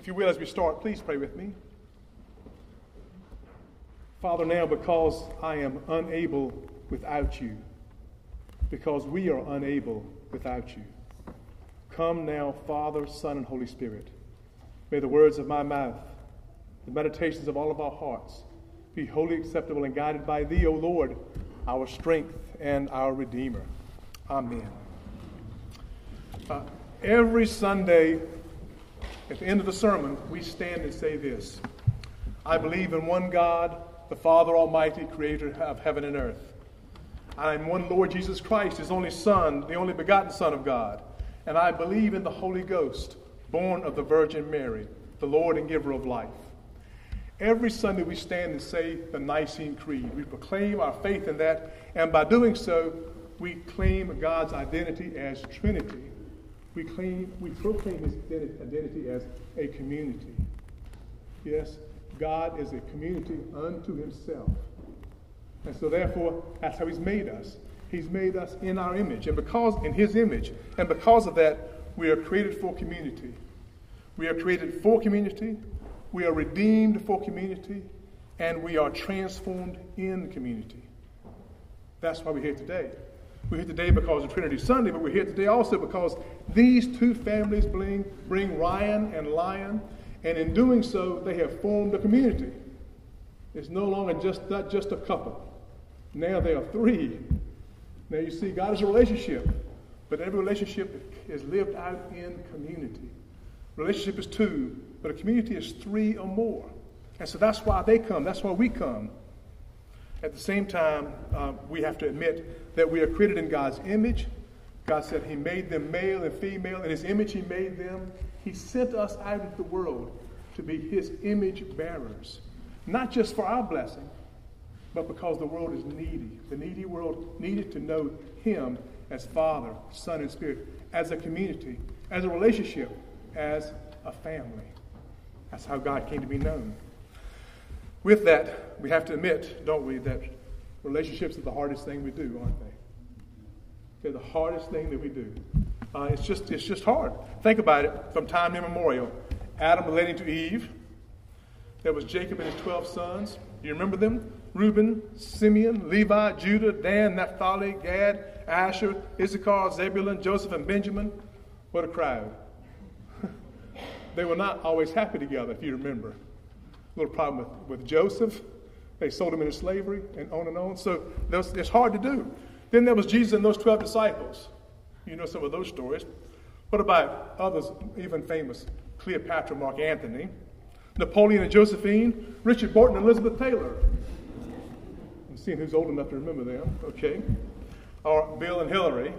If you will, as we start, please pray with me. Father, now because I am unable without you, because we are unable without you, come now, Father, Son, and Holy Spirit. May the words of my mouth, the meditations of all of our hearts, be wholly acceptable and guided by Thee, O Lord, our strength and our Redeemer. Amen. Uh, every Sunday, at the end of the sermon, we stand and say this I believe in one God, the Father Almighty, creator of heaven and earth. I am one Lord Jesus Christ, his only Son, the only begotten Son of God. And I believe in the Holy Ghost, born of the Virgin Mary, the Lord and giver of life. Every Sunday we stand and say the Nicene Creed. We proclaim our faith in that, and by doing so, we claim God's identity as Trinity we claim, we proclaim his identity as a community. Yes, God is a community unto himself. And so therefore, that's how he's made us. He's made us in our image. And because in his image, and because of that, we are created for community. We are created for community, we are redeemed for community, and we are transformed in community. That's why we're here today. We're here today because of Trinity Sunday, but we're here today also because these two families bring, bring Ryan and Lion, and in doing so, they have formed a community. It's no longer just not just a couple. Now they are three. Now you see, God is a relationship, but every relationship is lived out in community. Relationship is two, but a community is three or more. And so that's why they come. That's why we come. At the same time, uh, we have to admit that we are created in God's image. God said He made them male and female. In His image, He made them. He sent us out into the world to be His image bearers, not just for our blessing, but because the world is needy. The needy world needed to know Him as Father, Son, and Spirit, as a community, as a relationship, as a family. That's how God came to be known. With that, we have to admit, don't we, that relationships are the hardest thing we do, aren't they? They're the hardest thing that we do. Uh, it's, just, it's just hard. Think about it from time immemorial. Adam relating to Eve. There was Jacob and his 12 sons. You remember them? Reuben, Simeon, Levi, Judah, Dan, Naphtali, Gad, Asher, Issachar, Zebulun, Joseph, and Benjamin. What a crowd. they were not always happy together, if you remember little problem with, with Joseph. They sold him into slavery and on and on. So was, it's hard to do. Then there was Jesus and those 12 disciples. You know some of those stories. What about others, even famous? Cleopatra, Mark Antony, Napoleon and Josephine, Richard Burton and Elizabeth Taylor. I'm seeing who's old enough to remember them, okay? Or Bill and Hillary.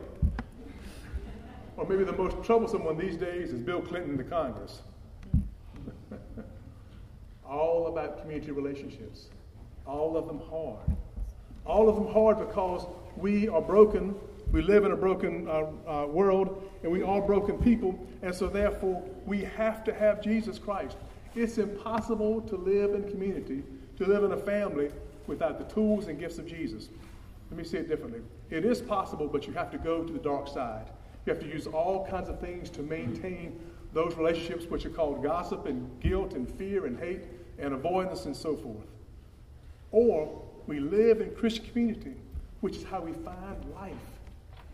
Or maybe the most troublesome one these days is Bill Clinton in the Congress all about community relationships. All of them hard. All of them hard because we are broken. We live in a broken uh, uh, world, and we are broken people, and so therefore we have to have Jesus Christ. It's impossible to live in community, to live in a family, without the tools and gifts of Jesus. Let me say it differently. It is possible, but you have to go to the dark side. You have to use all kinds of things to maintain those relationships, which are called gossip and guilt and fear and hate and avoidance and so forth. Or we live in Christian community, which is how we find life,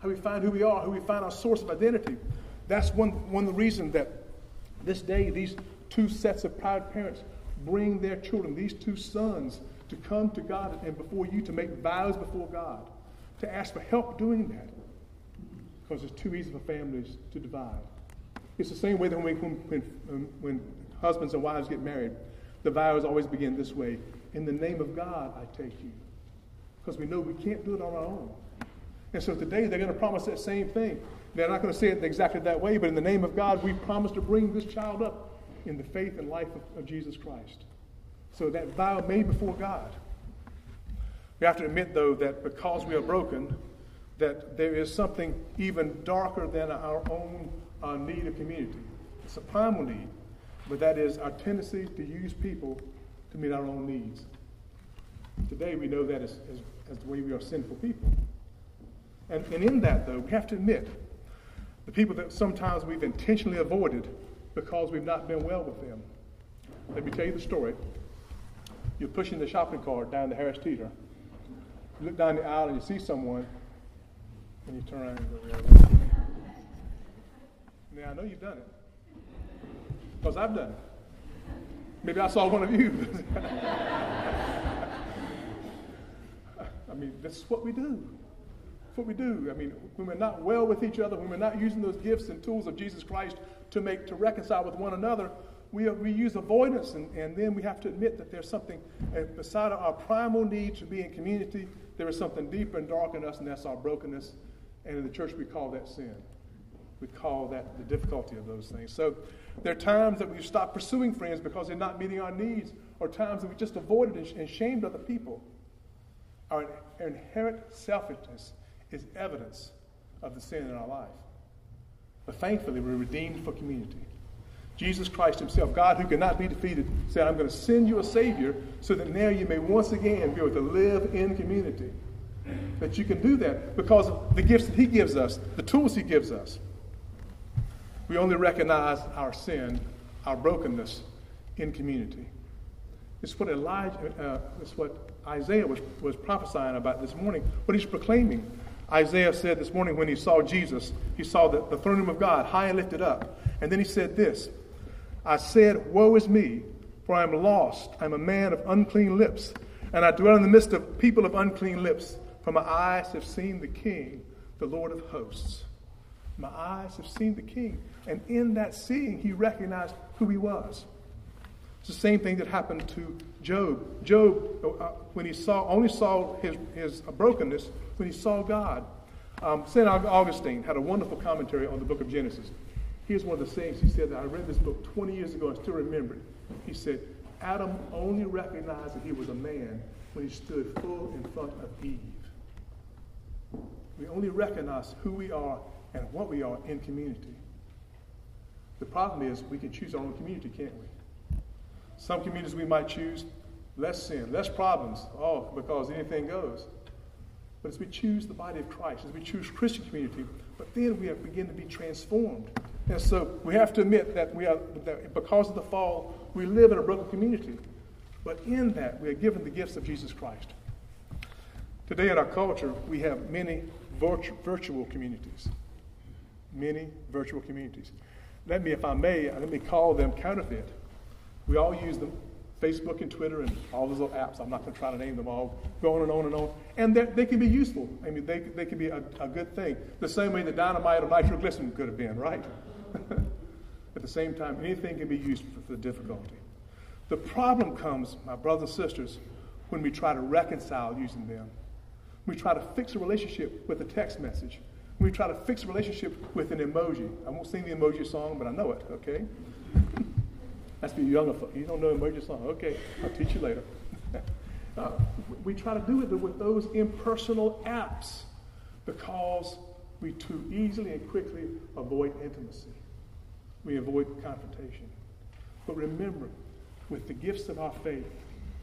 how we find who we are, who we find our source of identity. That's one, one of the reasons that this day these two sets of proud parents bring their children, these two sons, to come to God and before you to make vows before God, to ask for help doing that. Because it's too easy for families to divide. It's the same way that when, when, when um, husbands and wives get married, the vows always begin this way In the name of God, I take you. Because we know we can't do it on our own. And so today they're going to promise that same thing. They're not going to say it exactly that way, but in the name of God, we promise to bring this child up in the faith and life of, of Jesus Christ. So that vow made before God. We have to admit, though, that because we are broken, that there is something even darker than our own uh, need of community. It's a primal need but that is our tendency to use people to meet our own needs. Today, we know that as, as, as the way we are sinful people. And, and in that, though, we have to admit the people that sometimes we've intentionally avoided because we've not been well with them. Let me tell you the story. You're pushing the shopping cart down the Harris Teeter. You look down the aisle and you see someone, and you turn around and go. Now, I know you've done it, because I've done it. Maybe I saw one of you. I mean, this is what we do. That's what we do. I mean, when we're not well with each other, when we're not using those gifts and tools of Jesus Christ to make to reconcile with one another, we, we use avoidance, and, and then we have to admit that there's something uh, beside our primal need to be in community. There is something deeper and dark in us, and that's our brokenness. And in the church, we call that sin. We call that the difficulty of those things. So there are times that we've stopped pursuing friends because they're not meeting our needs, or times that we just avoided and shamed other people. Our inherent selfishness is evidence of the sin in our life. But thankfully, we're redeemed for community. Jesus Christ Himself, God who cannot be defeated, said, I'm going to send you a Savior so that now you may once again be able to live in community. That you can do that because of the gifts that He gives us, the tools He gives us. We only recognize our sin, our brokenness in community. It's what Elijah, uh, it's what Isaiah was, was prophesying about this morning, what he's proclaiming. Isaiah said this morning when he saw Jesus, he saw the, the throne room of God high and lifted up. And then he said this I said, Woe is me, for I am lost. I am a man of unclean lips, and I dwell in the midst of people of unclean lips, for my eyes have seen the King, the Lord of hosts. My eyes have seen the King. And in that seeing, he recognized who he was. It's the same thing that happened to Job. Job, uh, when he saw, only saw his, his brokenness, when he saw God. Um, St. Augustine had a wonderful commentary on the book of Genesis. Here's one of the sayings he said that I read this book 20 years ago and still remember it. He said, Adam only recognized that he was a man when he stood full in front of Eve. We only recognize who we are and what we are in community. The problem is we can choose our own community, can't we? Some communities we might choose less sin, less problems, oh, because anything goes. But as we choose the body of Christ, as we choose Christian community, but then we begin to be transformed. And so we have to admit that we are that because of the fall, we live in a broken community. But in that, we are given the gifts of Jesus Christ. Today in our culture, we have many virtual communities many virtual communities. Let me, if I may, uh, let me call them counterfeit. We all use them Facebook and Twitter and all those little apps. I'm not going to try to name them all. Go on and on and on. And they can be useful. I mean, they, they can be a, a good thing. The same way the dynamite or nitroglycerin could have been, right? At the same time, anything can be used for, for the difficulty. The problem comes, my brothers and sisters, when we try to reconcile using them. We try to fix a relationship with a text message we try to fix a relationship with an emoji. I won't sing the emoji song, but I know it, okay? That's for you younger folks. You don't know emoji song. Okay, I'll teach you later. uh, we try to do it with those impersonal apps because we too easily and quickly avoid intimacy. We avoid confrontation. But remember, with the gifts of our faith,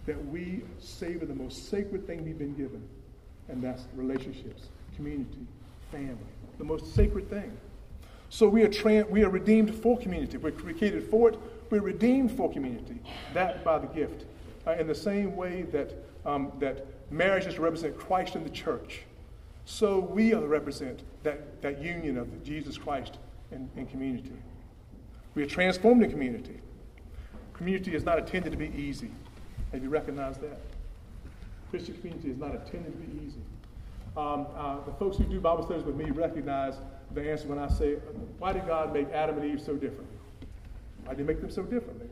that we savor the most sacred thing we've been given, and that's relationships, community, family, the most sacred thing. So we are, tra- we are redeemed for community. We're created for it. We're redeemed for community. That by the gift. Uh, in the same way that, um, that marriage is to represent Christ in the church, so we are to represent that, that union of Jesus Christ in, in community. We are transformed in community. Community is not intended to be easy. Have you recognized that? Christian community is not intended to be easy. Um, uh, the folks who do Bible studies with me recognize the answer when I say, Why did God make Adam and Eve so different? Why did he make them so differently?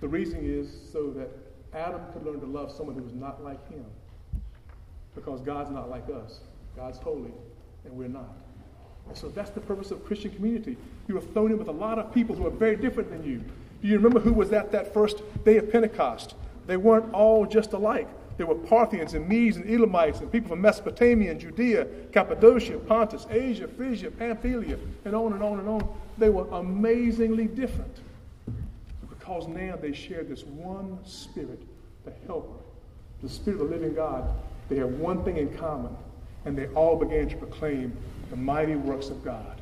The reason is so that Adam could learn to love someone who was not like him. Because God's not like us. God's holy, and we're not. And so that's the purpose of Christian community. You are thrown in with a lot of people who are very different than you. Do you remember who was at that first day of Pentecost? They weren't all just alike. There were Parthians and Medes and Elamites and people from Mesopotamia and Judea, Cappadocia, Pontus, Asia, Phrygia, Pamphylia, and on and on and on. They were amazingly different because now they shared this one spirit, the helper, the spirit of the living God. They had one thing in common, and they all began to proclaim the mighty works of God.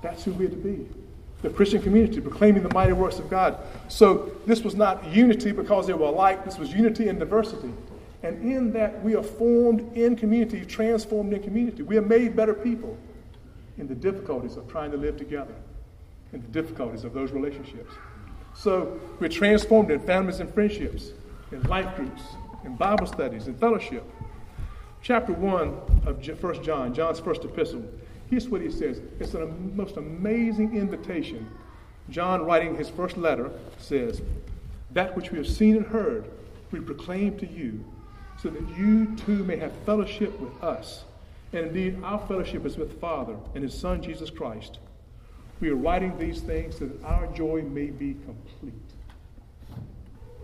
That's who we're to be. The Christian community, proclaiming the mighty works of God. So this was not unity because they were alike, this was unity and diversity. And in that, we are formed in community, transformed in community. We are made better people in the difficulties of trying to live together, in the difficulties of those relationships. So we're transformed in families and friendships, in life groups, in Bible studies, in fellowship. Chapter 1 of 1 John, John's first epistle, here's what he says. It's the most amazing invitation. John, writing his first letter, says, That which we have seen and heard, we proclaim to you, so that you too may have fellowship with us. And indeed, our fellowship is with the Father and His Son, Jesus Christ. We are writing these things so that our joy may be complete.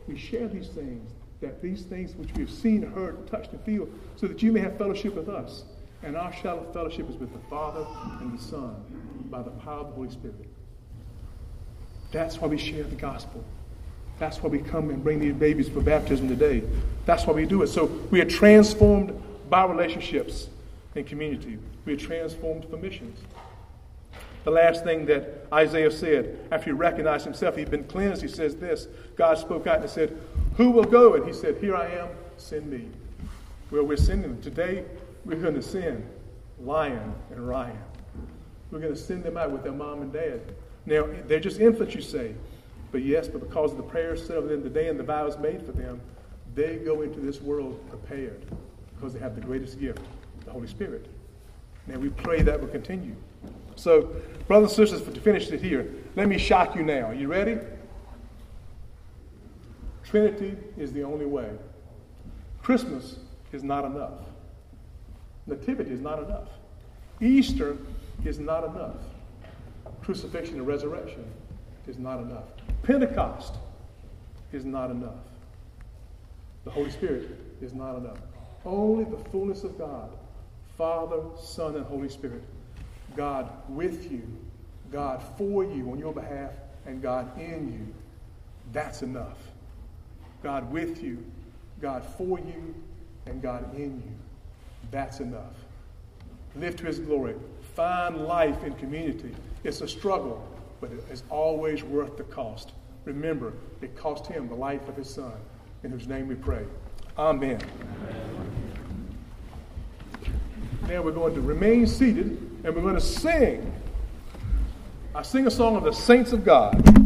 We share these things, that these things which we have seen, heard, touched, and feel, so that you may have fellowship with us. And our shallow fellowship is with the Father and the Son by the power of the Holy Spirit. That's why we share the gospel. That's why we come and bring these babies for baptism today. That's why we do it. So we are transformed by relationships and community. We are transformed for missions. The last thing that Isaiah said after he recognized himself, he'd been cleansed, he says this God spoke out and said, Who will go? And he said, Here I am, send me. Well, we're sending them. Today, we're going to send Lion and Ryan. We're going to send them out with their mom and dad. Now, they're just infants, you say. But yes, but because of the prayers said over them today and the vows made for them, they go into this world prepared because they have the greatest gift, the Holy Spirit. Now, we pray that will continue. So, brothers and sisters, to finish it here, let me shock you now. Are you ready? Trinity is the only way. Christmas is not enough. Nativity is not enough. Easter is not enough. Crucifixion and resurrection is not enough. Pentecost is not enough. The Holy Spirit is not enough. Only the fullness of God, Father, Son, and Holy Spirit God with you, God for you on your behalf, and God in you. That's enough. God with you, God for you, and God in you. That's enough. Live to his glory. Find life in community. It's a struggle, but it is always worth the cost. Remember, it cost him the life of his son, in whose name we pray. Amen. Amen. Now we're going to remain seated and we're going to sing. I sing a song of the saints of God.